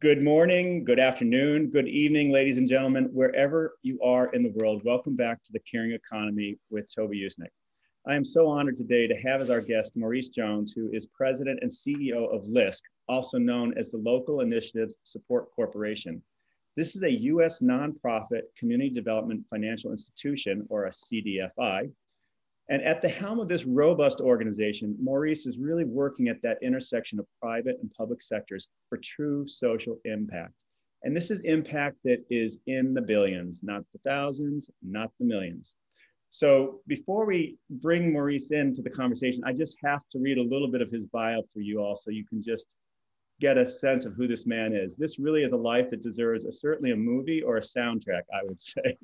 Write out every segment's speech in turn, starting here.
Good morning, good afternoon, good evening, ladies and gentlemen, wherever you are in the world. Welcome back to the Caring Economy with Toby Usnik. I am so honored today to have as our guest Maurice Jones, who is president and CEO of LISC, also known as the Local Initiatives Support Corporation. This is a US nonprofit community development financial institution, or a CDFI, and at the helm of this robust organization, Maurice is really working at that intersection of private and public sectors for true social impact. And this is impact that is in the billions, not the thousands, not the millions. So before we bring Maurice into the conversation, I just have to read a little bit of his bio for you all so you can just get a sense of who this man is. This really is a life that deserves a, certainly a movie or a soundtrack, I would say.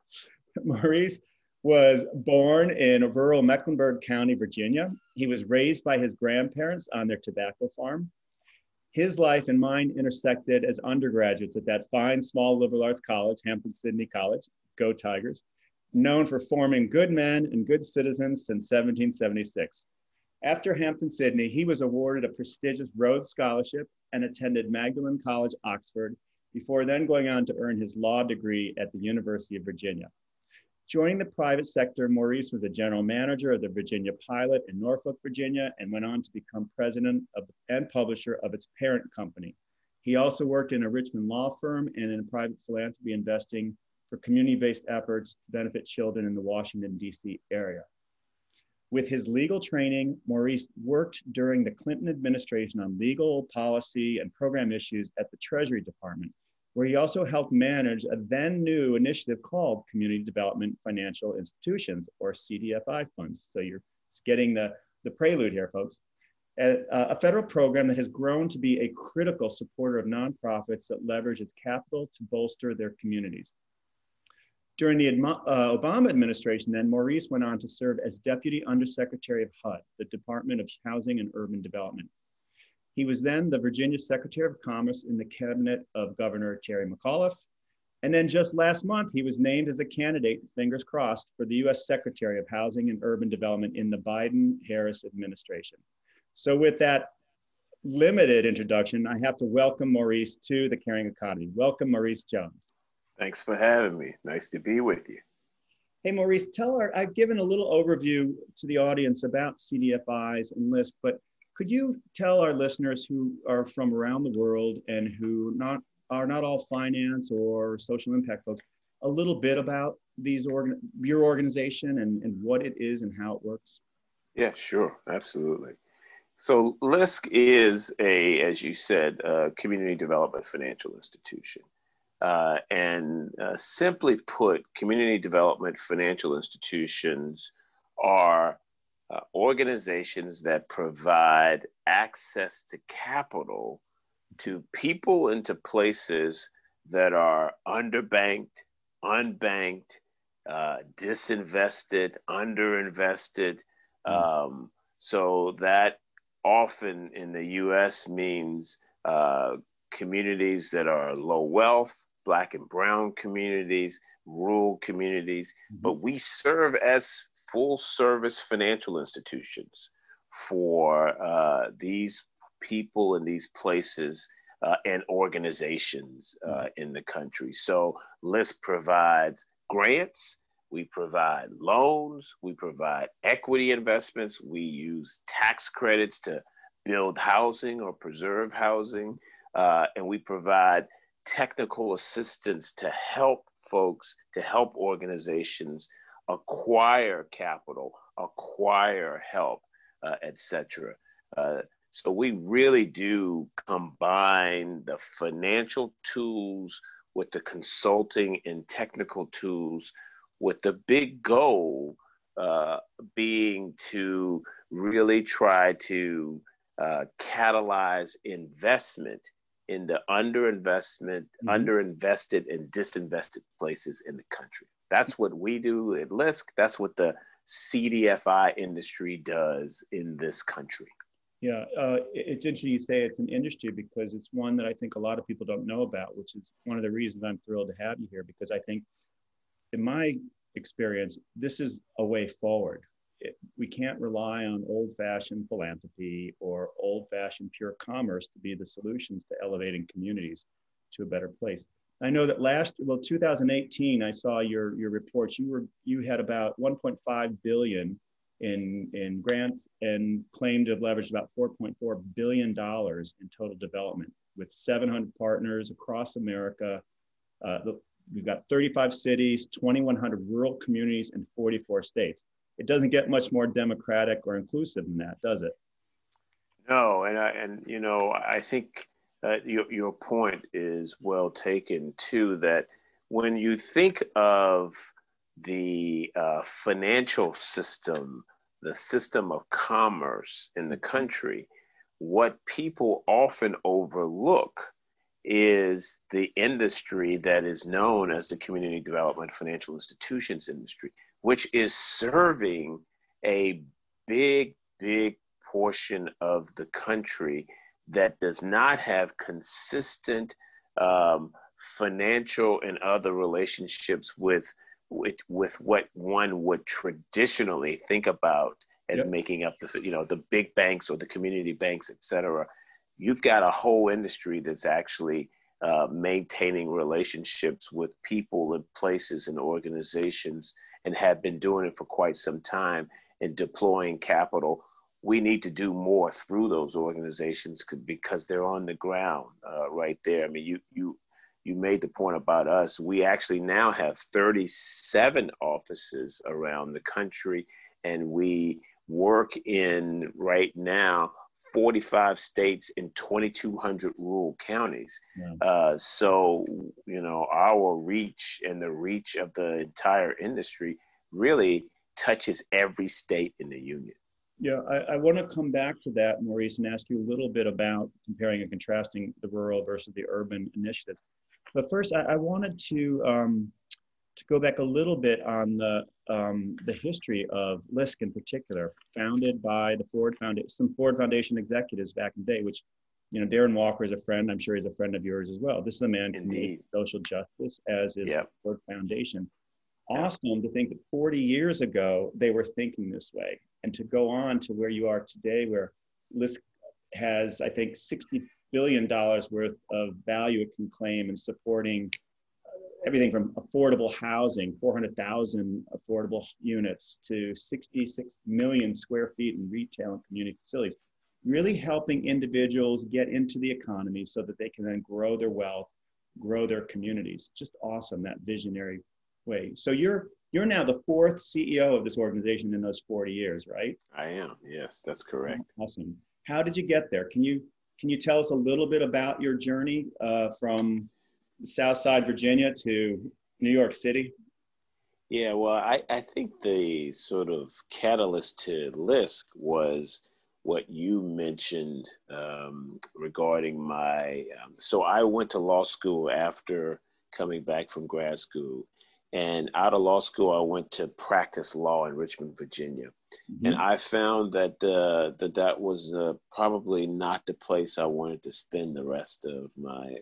Maurice was born in rural Mecklenburg County, Virginia. He was raised by his grandparents on their tobacco farm. His life and mine intersected as undergraduates at that fine small liberal arts college, Hampden-Sydney College, go Tigers, known for forming good men and good citizens since 1776. After Hampden-Sydney, he was awarded a prestigious Rhodes Scholarship and attended Magdalen College, Oxford, before then going on to earn his law degree at the University of Virginia. Joining the private sector, Maurice was a general manager of the Virginia Pilot in Norfolk, Virginia, and went on to become president of, and publisher of its parent company. He also worked in a Richmond law firm and in private philanthropy investing for community-based efforts to benefit children in the Washington, D.C. area. With his legal training, Maurice worked during the Clinton administration on legal, policy, and program issues at the Treasury Department, where he also helped manage a then new initiative called Community Development Financial Institutions, or CDFI funds. So you're getting the, the prelude here, folks. A, a, federal program that has grown to be a critical supporter of nonprofits that leverage its capital to bolster their communities. During the uh, Obama administration, then, Maurice went on to serve as Deputy Undersecretary of HUD, the Department of Housing and Urban Development. He was then the Virginia Secretary of Commerce in the cabinet of Governor Terry McAuliffe. And then just last month, he was named as a candidate, fingers crossed, for the US Secretary of Housing and Urban Development in the Biden Harris administration. So, with that limited introduction, I have to welcome Maurice to the Caring Economy. Welcome, Maurice Jones. Thanks for having me. Nice to be with you. Hey, Maurice, tell our, I've given a little overview to the audience about CDFIs and LISC, but could you tell our listeners who are from around the world and who not are not all finance or social impact folks a little bit about these organ your organization and, and what it is and how it works? Yeah, sure, absolutely. So LISC is a, as you said, community development financial institution. Uh, and uh, simply put, community development financial institutions are uh, organizations that provide access to capital to people and to places that are underbanked, unbanked, uh, disinvested, underinvested. Mm. Um, so that often in the US means uh, communities that are low wealth, Black and Brown communities, rural communities, mm-hmm. but we serve as full service financial institutions for uh, these people in these places uh, and organizations uh, mm-hmm. in the country. So LISC provides grants, we provide loans, we provide equity investments, we use tax credits to build housing or preserve housing, uh, and we provide technical assistance to help folks, to help organizations acquire capital, acquire help, uh, etc. Uh, so we really do combine the financial tools with the consulting and technical tools, with the big goal uh, being to really try to uh, catalyze investment in the underinvestment, mm-hmm. underinvested, and disinvested places in the country. That's what we do at LISC. That's what the CDFI industry does in this country. Yeah, uh, it's interesting you say it's an industry because it's one that I think a lot of people don't know about, which is one of the reasons I'm thrilled to have you here because I think, in my experience, this is a way forward. It, we can't rely on old-fashioned philanthropy or old-fashioned pure commerce to be the solutions to elevating communities to a better place. I know that last well 2018 I saw your your reports you were you had about 1.5 billion in in grants and claimed to have leveraged about 4.4 billion dollars in total development with 700 partners across America. Uh, the, we've got 35 cities, 2,100 rural communities, and 44 states. It doesn't get much more democratic or inclusive than that, does it? No, and I, and you know I think uh, your, your point is well taken too, that when you think of the uh, financial system, the system of commerce in the country, what people often overlook is the industry that is known as the community development financial institutions industry, which is serving a big, big portion of the country that does not have consistent um, financial and other relationships with, with with what one would traditionally think about as yep. making up the you know the big banks or the community banks, et cetera. You've got a whole industry that's actually uh, maintaining relationships with people and places and organizations and have been doing it for quite some time and deploying capital we need to do more through those organizations because they're on the ground uh, right there. I mean, you you you made the point about us. We actually now have 37 offices around the country, and we work in right now 45 states in 2,200 rural counties. Yeah. Uh, so, you know, our reach and the reach of the entire industry really touches every state in the union. Yeah, I, I want to come back to that, Maurice, and ask you a little bit about comparing and contrasting the rural versus the urban initiatives. But first, I, I wanted to um, to go back a little bit on the um, the history of LISC in particular, founded by the Ford Foundation, some Ford Foundation executives back in the day, which you know, Darren Walker is a friend. I'm sure he's a friend of yours as well. This is a man committed to social justice, as is yep. the Ford Foundation awesome to think that 40 years ago they were thinking this way and to go on to where you are today where LISC has i think 60 billion dollars worth of value it can claim in supporting everything from affordable housing 400000 affordable units to 66 million square feet in retail and community facilities really helping individuals get into the economy so that they can then grow their wealth grow their communities just awesome that visionary way. So you're you're now the fourth CEO of this organization in those 40 years, right? I am. Yes, that's correct. Awesome. How did you get there? Can you can you tell us a little bit about your journey uh, from Southside Virginia to New York City? Yeah, well, I, I think the sort of catalyst to LISC was what you mentioned um, regarding my. Um, so I went to law school after coming back from grad school, and out of law school, I went to practice law in Richmond, Virginia. Mm-hmm. And I found that uh, that that was uh, probably not the place I wanted to spend the rest of my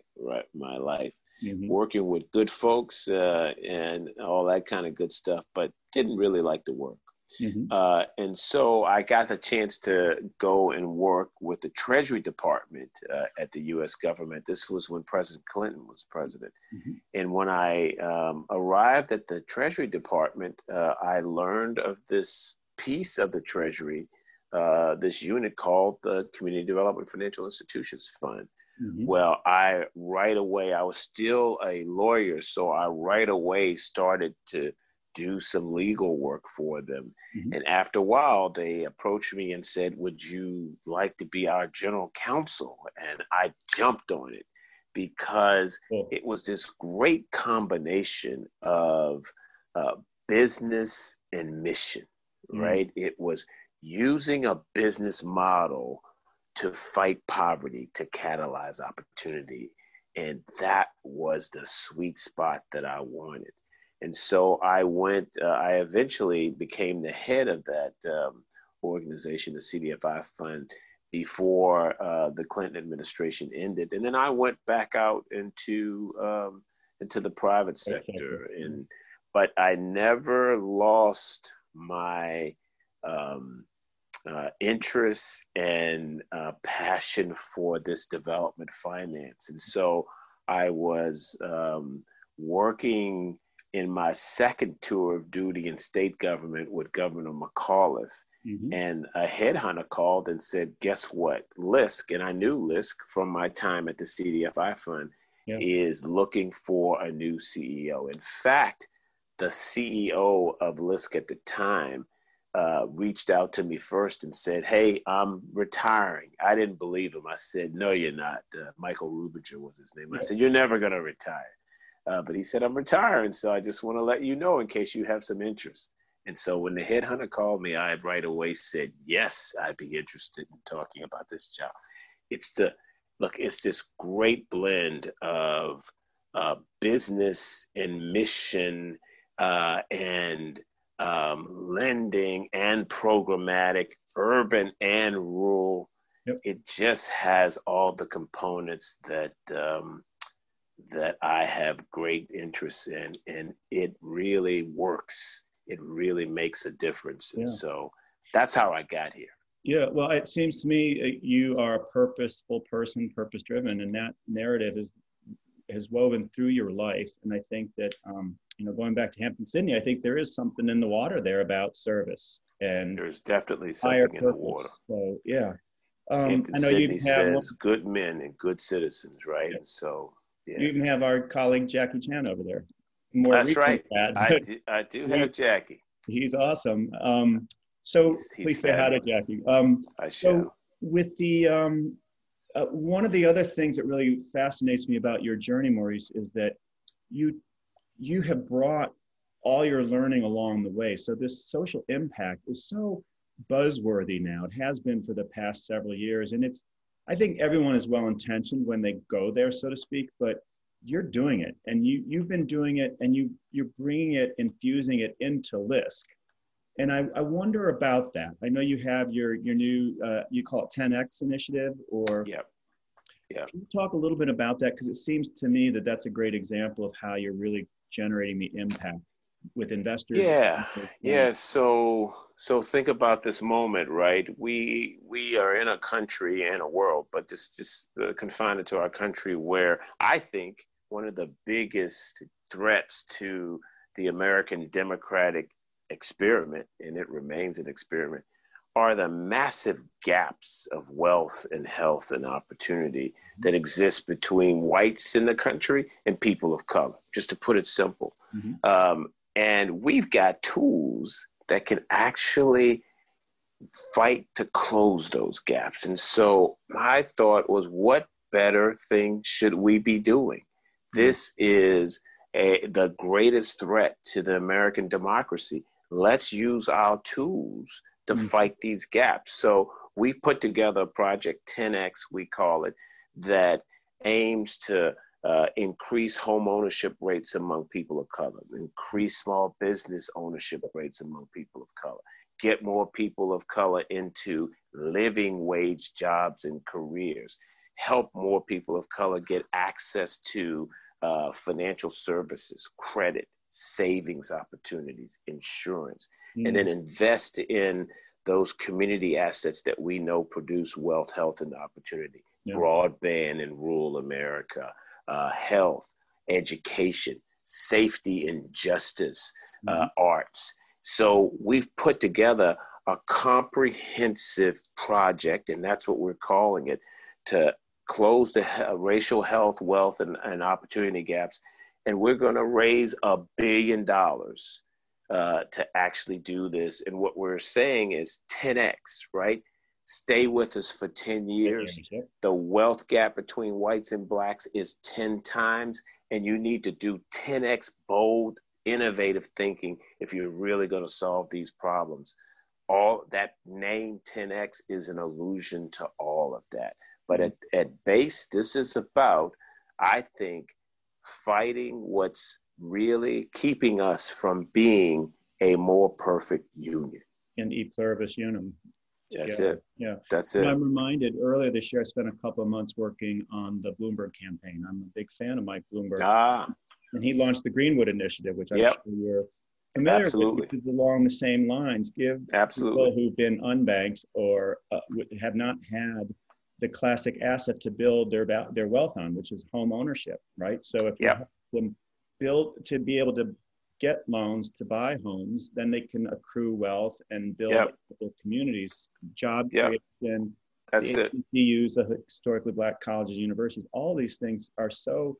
my life. Mm-hmm. Working with good folks uh, and all that kind of good stuff, but didn't really like the work. Mm-hmm. Uh, and so I got the chance to go and work with the Treasury Department uh, at the US government. This was when President Clinton was president. Mm-hmm. And when I um, arrived at the Treasury Department, uh, I learned of this piece of the Treasury, uh, this unit called the Community Development Financial Institutions Fund. Mm-hmm. Well, I right away, I was still a lawyer, so I right away started to do some legal work for them. Mm-hmm. And after a while, they approached me and said, Would you like to be our general counsel? And I jumped on it because cool. it was this great combination of uh, business and mission, mm-hmm. right? It was using a business model to fight poverty, to catalyze opportunity. And that was the sweet spot that I wanted. And so I went, uh, I eventually became the head of that um, organization, the CDFI Fund, before uh, the Clinton administration ended. And then I went back out into, um, into the private sector. And, but I never lost my um, uh, interest and uh, passion for this development finance. And so I was um, working in my second tour of duty in state government with Governor McAuliffe. Mm-hmm. And a headhunter called and said, Guess what? LISC, and I knew LISC from my time at the CDFI Fund, yeah. is looking for a new CEO. In fact, the CEO of LISC at the time uh, reached out to me first and said, Hey, I'm retiring. I didn't believe him. I said, No, you're not. Uh, Michael Rubinger was his name. I said, You're never going to retire. Uh, but he said, I'm retiring. So I just want to let you know in case you have some interest. And so when the headhunter called me, I right away said, Yes, I'd be interested in talking about this job. It's the, look, it's this great blend of uh, business and mission uh, and um, lending and programmatic, urban and rural. Yep. It just has all the components that um, that I have great interest in, and it really works. It really makes a difference, and yeah. so that's how I got here. Yeah, well, it seems to me uh, you are a purposeful person, purpose driven, and that narrative is has woven through your life. And I think that um, you know, going back to Hampden-Sydney, I think there is something in the water there about service and there's definitely something in the water. So yeah, um, I know you have says good men and good citizens, right? Yeah. So yeah. you even have our colleague Jackie Chan over there. More That's right. That, I, do, I do have Jackie. He's awesome. Um, so he's, he's please fabulous. say hi to Jackie. Um, I shall. So with the um, uh, one of the other things that really fascinates me about your journey, Maurice, is that you you have brought all your learning along the way. So this social impact is so buzzworthy now. It has been for the past several years, and it's. I think everyone is well intentioned when they go there, so to speak. But you're doing it, and you you've been doing it, and you you're bringing it, infusing it into LISC. And I, I wonder about that. I know you have your your new uh, you call it 10x initiative, or yeah. Yeah. Can you talk a little bit about that? Because it seems to me that that's a great example of how you're really generating the impact with investors yeah yeah so so think about this moment right we we are in a country and a world but just just uh, confine it to our country where i think one of the biggest threats to the american democratic experiment and it remains an experiment are the massive gaps of wealth and health and opportunity that exist between whites in the country and people of color, just to put it simple. Mm-hmm. Um, and we've got tools that can actually fight to close those gaps. And so my thought was, what better thing should we be doing? Mm-hmm. This is a, the greatest threat to the American democracy. Let's use our tools to mm-hmm. fight these gaps. So we put together project 10X, we call it, that aims to uh, increase home ownership rates among people of color, increase small business ownership rates among people of color, get more people of color into living wage jobs and careers, help more people of color get access to uh, financial services, credit, savings opportunities, insurance, mm. and then mm. invest in those community assets that we know produce wealth, health, and opportunity. Yeah. Broadband in rural America, uh, health, education, safety and justice, uh, mm-hmm. uh, arts. So we've put together a comprehensive project, and that's what we're calling it, to close the racial health, wealth, and, and opportunity gaps and we're going to raise a billion dollars uh, to actually do this. And what we're saying is 10x, right? Stay with us for 10 years. The wealth gap between whites and blacks is 10 times, and you need to do 10x bold, innovative thinking if you're really going to solve these problems. All that name 10x is an allusion to all of that. But at, at base, this is about, I think, fighting what's really keeping us from being a more perfect union. In e pluribus unum. That's together. it. Yeah. That's it. And I'm reminded earlier this year, I spent a couple of months working on the Bloomberg campaign. I'm a big fan of Mike Bloomberg. Ah. And he launched the Greenwood Initiative, which I'm yep. sure you're familiar Absolutely. with, which is along the same lines. Give Absolutely. people who've been unbanked or uh, have not had the classic asset to build their their wealth on, which is home ownership, right? So if you help them build to be able to get loans to buy homes, then they can accrue wealth and build yep. their communities, job yep. creation. That's the it. HBCUs, the historically black colleges, universities, all these things are so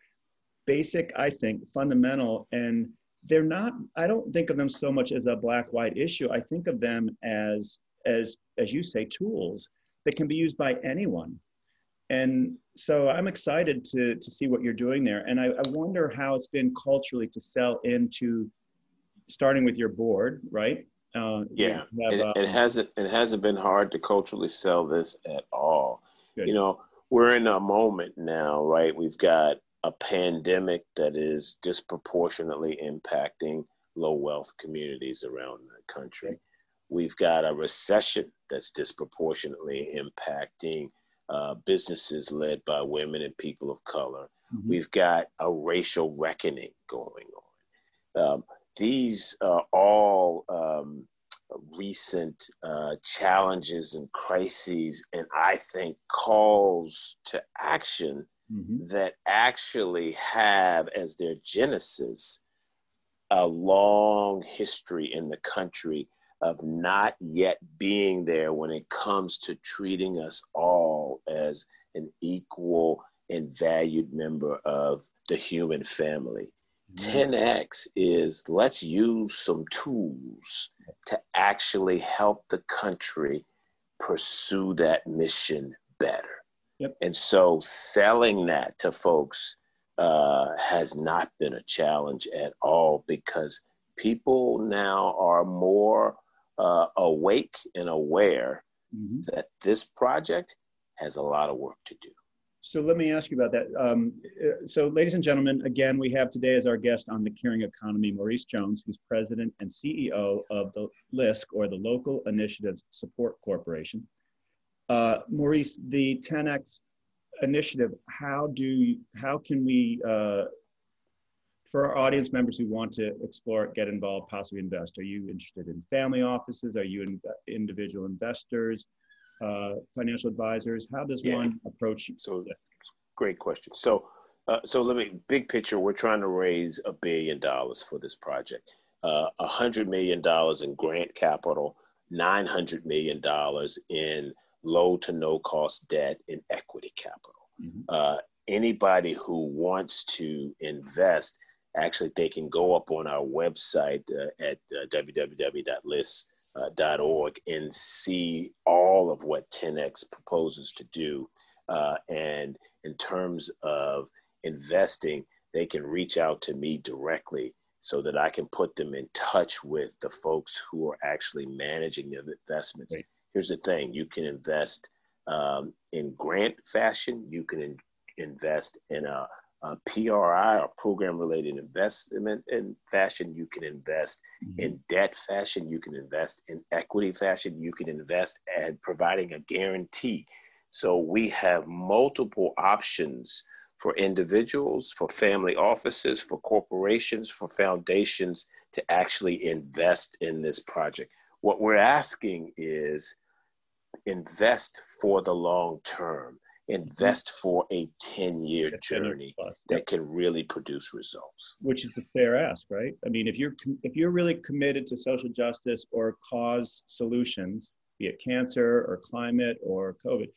basic, I think, fundamental, and they're not. I don't think of them so much as a black-white issue. I think of them as, as, as you say, tools that can be used by anyone. And so I'm excited to, to see what you're doing there. And I, I wonder how it's been culturally to sell into starting with your board, right? Uh, yeah, have, it, uh, it, hasn't it hasn't been hard to culturally sell this at all. Good. You know, we're in a moment now, right? We've got a pandemic that is disproportionately impacting low wealth communities around the country. We've got a recession that's disproportionately impacting uh, businesses led by women and people of color. Mm-hmm. We've got a racial reckoning going on. Um, these are all um, recent uh, challenges and crises, and I think calls to action mm-hmm. that actually have as their genesis a long history in the country of not yet being there when it comes to treating us all as an equal and valued member of the human family. 10x mm-hmm. is let's use some tools to actually help the country pursue that mission better. Yep. And so selling that to folks uh, has not been a challenge at all because people now are more uh, awake and aware mm-hmm. that this project has a lot of work to do. So let me ask you about that. Um, uh, so, ladies and gentlemen, again, we have today as our guest on the Caring Economy Maurice Jones, who's president and CEO of the LISC, or the Local Initiatives Support Corporation. Uh, Maurice, the 10x initiative, how do how can we uh, for our audience members who want to explore it, get involved, possibly invest, are you interested in family offices? Are you in, individual investors, uh, financial advisors? How does yeah. one approach? So, great question. So, uh, so let me big picture. We're trying to raise a billion dollars for this project. Uh, a uh, hundred million dollars in grant capital, nine hundred million dollars in low to no cost debt and equity capital. Mm-hmm. Uh, anybody who wants to invest actually they can go up on our website uh, at uh, www.lisc.org and see all of what 10x proposes to do uh, and in terms of investing they can reach out to me directly so that i can put them in touch with the folks who are actually managing their investments right. here's the thing you can invest um, in grant fashion you can in- invest in a uh, PRI or program related investment in fashion, you can invest mm-hmm. in debt fashion, you can invest in equity fashion, you can invest and providing a guarantee. So we have multiple options for individuals, for family offices, for corporations, for foundations to actually invest in this project. What we're asking is invest for the long term invest for a 10 year journey plus. that can really produce results. Which is a fair ask right? I mean if you're if you're really committed to social justice or cause solutions be it cancer or climate or covid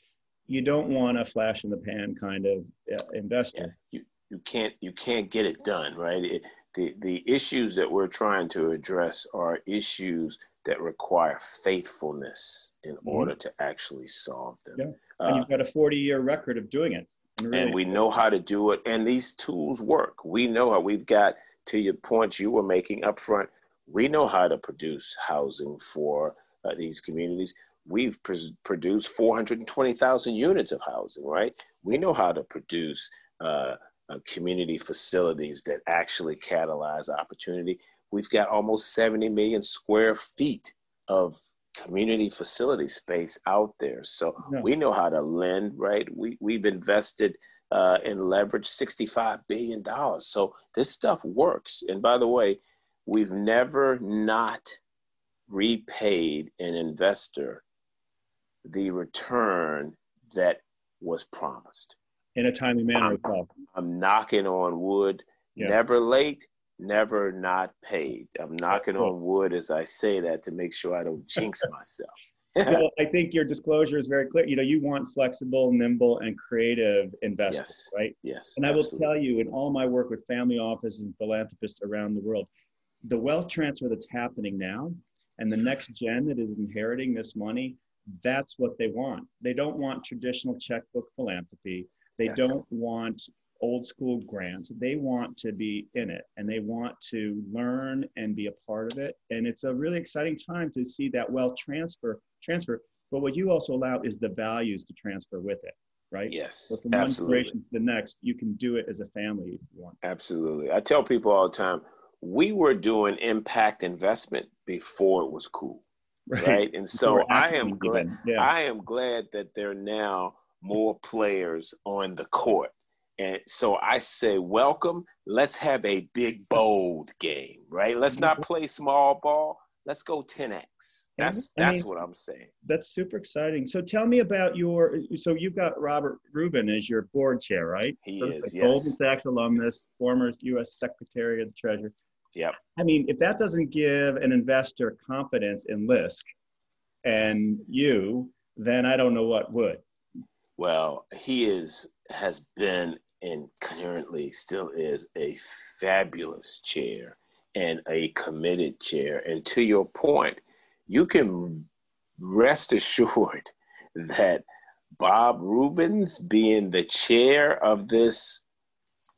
you don't want a flash in the pan kind of uh, investor. Yeah, you, you can't you can't get it done right? It, the the issues that we're trying to address are issues that require faithfulness in mm-hmm. order to actually solve them yeah and you've uh, got a 40 year record of doing it. And, really and we know how to do it. And these tools work. We know how we've got to your points you were making up front. We know how to produce housing for uh, these communities. We've pr- produced 420,000 units of housing, right? We know how to produce uh, uh, community facilities that actually catalyze opportunity. We've got almost 70 million square feet of community facility space out there. So yeah. we know how to lend, right? We, we've invested uh, and leveraged $65 billion. So this stuff works. And by the way, we've never not repaid an investor the return that was promised in a timely manner I'm. I'm knocking on wood, yeah. never late, never not paid. I'm knocking on wood as I say that to make sure I don't jinx myself. well, I think your disclosure is very clear. You know, you want flexible, nimble, and creative investors, yes. right? Yes. And I will tell you, in all my work with family offices and philanthropists around the world, the wealth transfer that's happening now and the next gen that is inheriting this money, that's what they want. They don't want traditional checkbook philanthropy. They yes. don't want old school grants. They want to be in it and they want to learn and be a part of it. And it's a really exciting time to see that wealth transfer transfer. But what you also allow is the values to transfer with it, right? Yes. So from absolutely. one generation to the next, you can do it as a family if you want. Absolutely. I tell people all the time, we were doing impact investment before it was cool. Right. right? And so I am glad yeah. I am glad that they're now more players on the court. And so I say, welcome. Let's have a big, bold game, right? Let's not mm-hmm. play small ball. Let's go 10x. That's I that's mean, what I'm saying. That's super exciting. So tell me about your. So you've got Robert Rubin as your board chair, right? He is. Yes. Goldman Sachs alumnus, former U.S. Secretary of the Treasury. Yep. I mean, if that doesn't give an investor confidence in LISC and you, then I don't know what would. Well, he is has been and currently still is a fabulous chair and a committed chair. And to your point, you can rest assured that Bob Rubin's being the chair of this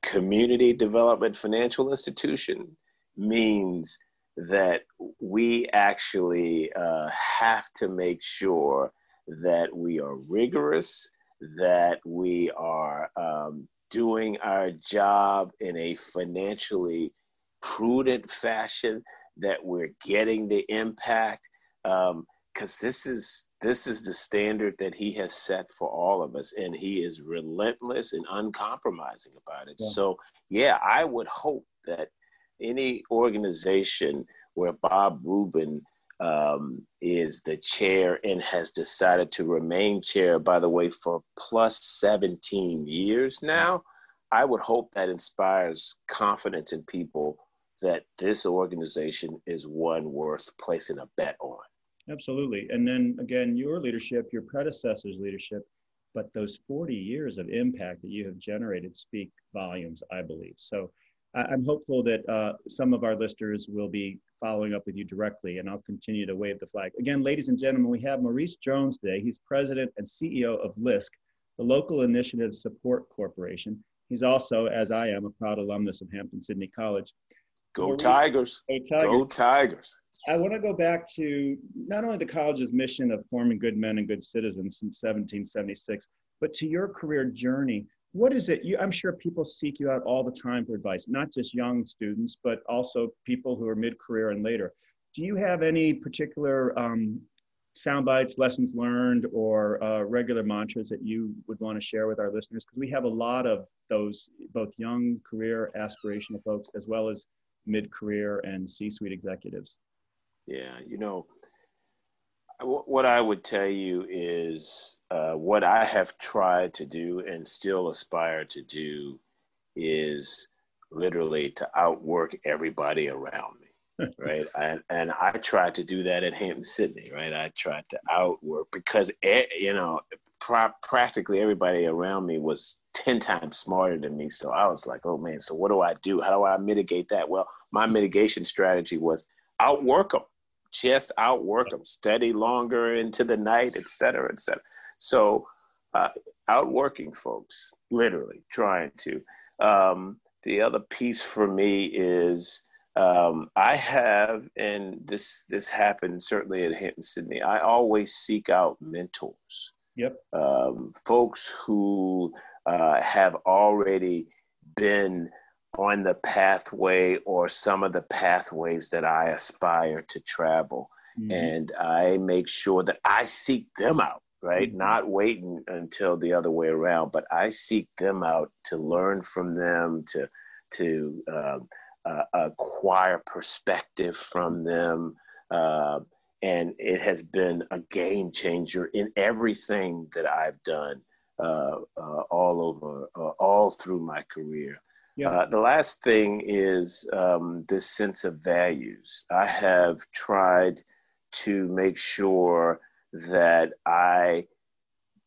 community development financial institution means that we actually uh, have to make sure that we are rigorous that we are um, doing our job in a financially prudent fashion, that we're getting the impact. Because um, this is this is the standard that he has set for all of us, and he is relentless and uncompromising about it. Yeah. So, yeah, I would hope that any organization where Bob Rubin um, is the chair and has decided to remain chair, by the way, for plus 17 years now. I would hope that inspires confidence in people that this organization is one worth placing a bet on. Absolutely. And then again, your leadership, your predecessor's leadership, but those 40 years of impact that you have generated speak volumes, I believe. So I'm hopeful that uh, some of our listeners will be following up with you directly, and I'll continue to wave the flag. Again, ladies and gentlemen, we have Maurice Jones today. He's president and CEO of LISC, the Local Initiative Support Corporation. He's also, as I am, a proud alumnus of Hampden-Sydney College. Go Maurice, Tigers. Go Tigers. Go Tigers. I want to go back to not only the college's mission of forming good men and good citizens since 1776, but to your career journey what is it you, i'm sure people seek you out all the time for advice not just young students but also people who are mid-career and later. Do you have any particular um, sound bites lessons learned or uh, regular mantras that you would want to share with our listeners? Because we have a lot of those both young career aspirational folks as well as mid-career and c-suite executives. Yeah you know what I would tell you is uh, what I have tried to do and still aspire to do is literally to outwork everybody around me, right? and and I tried to do that at Hampden-Sydney, right? I tried to outwork because you know practically everybody around me was ten times smarter than me. So I was like, oh man, so what do I do? How do I mitigate that? Well, my mitigation strategy was outwork them just outwork them, study longer into the night, et cetera, et cetera. So, uh, outworking folks, literally trying to. Um, the other piece for me is um, I have, and this this happened certainly at Hampden-Sydney. I always seek out mentors. Yep. Um, folks who uh, have already been on the pathway or some of the pathways that I aspire to travel. Mm-hmm. And I make sure that I seek them out, right? Mm-hmm. Not waiting until the other way around, but I seek them out to learn from them, to to um, uh, acquire perspective from them. Uh, and it has been a game changer in everything that I've done uh, uh, all over, uh, all through my career. Yeah. Uh, the last thing is um, this sense of values. I have tried to make sure that I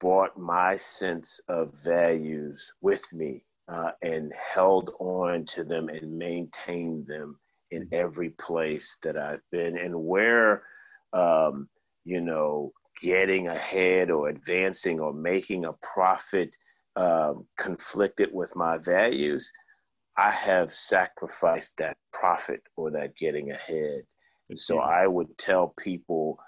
brought my sense of values with me uh, and held on to them and maintained them in mm-hmm. every place that I've been and where um, you know, getting ahead or advancing or making a profit um, conflicted with my values, I have sacrificed that profit or that getting ahead. And so I would tell people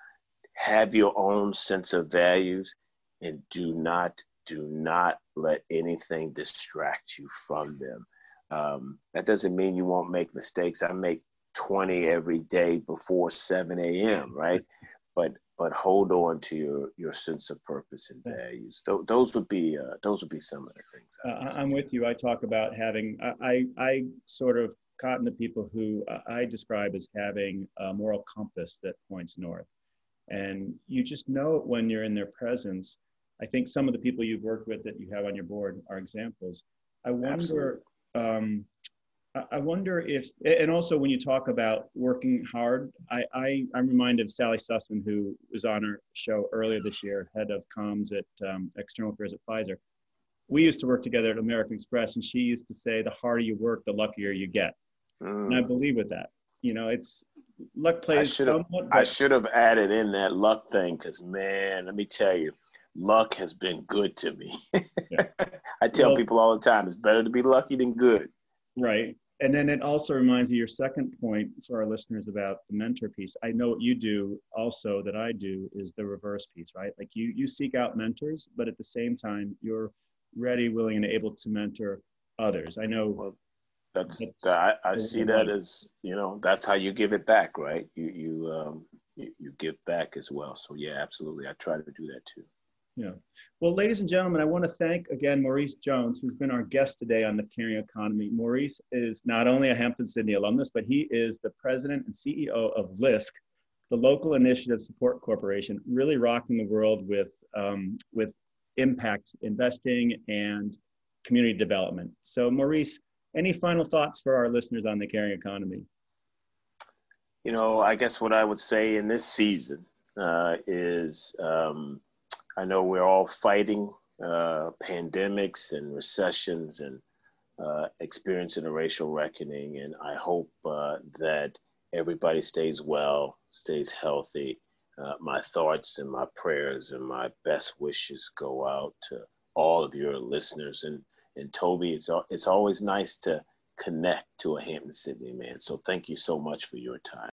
have your own sense of values and do not do not let anything distract you from them. Um, that doesn't mean you won't make mistakes. I make 20 every day before 7 a.m., right? But but hold on to your your sense of purpose and values. Th- those would be uh, those would be some of the things. Uh, I'm with you. I talk about having I I sort of cotton to people who I describe as having a moral compass that points north, and you just know it when you're in their presence. I think some of the people you've worked with that you have on your board are examples. I wonder. Um, I wonder if, and also when you talk about working hard, I, I am reminded of Sally Susman, who was on our show earlier this year, head of comms at um, external affairs at Pfizer. We used to work together at American Express, and she used to say, "The harder you work, the luckier you get." Mm. And I mm. believe with that. You know, it's luck plays. I should have. I should have added in that luck thing because, man, let me tell you, luck has been good to me. yeah. I tell well, people all the time, it's better to be lucky than good. Right. And then it also reminds me your second point for our listeners about the mentor piece. I know what you do also that I do is the reverse piece, right? Like you you seek out mentors, but at the same time you're ready, willing, and able to mentor others. I know well, that's, that's that I, I see that as you know that's how you give it back, right? You you um you, you give back as well. So yeah, absolutely. I try to do that too. Yeah. Well, ladies and gentlemen, I want to thank again Maurice Jones, who's been our guest today on the Caring Economy. Maurice is not only a Hampden-Sydney alumnus, but he is the president and CEO of LISC, the Local Initiative Support Corporation, really rocking the world with, um, with impact investing and community development. So, Maurice, any final thoughts for our listeners on the Caring Economy? You know, I guess what I would say in this season uh, is. Um, I know we're all fighting uh, pandemics and recessions and uh, experiencing a racial reckoning. And I hope uh, that everybody stays well, stays healthy. Uh, my thoughts and my prayers and my best wishes go out to all of your listeners. And, and Toby, it's, it's always nice to connect to a Hampden-Sydney man. So thank you so much for your time.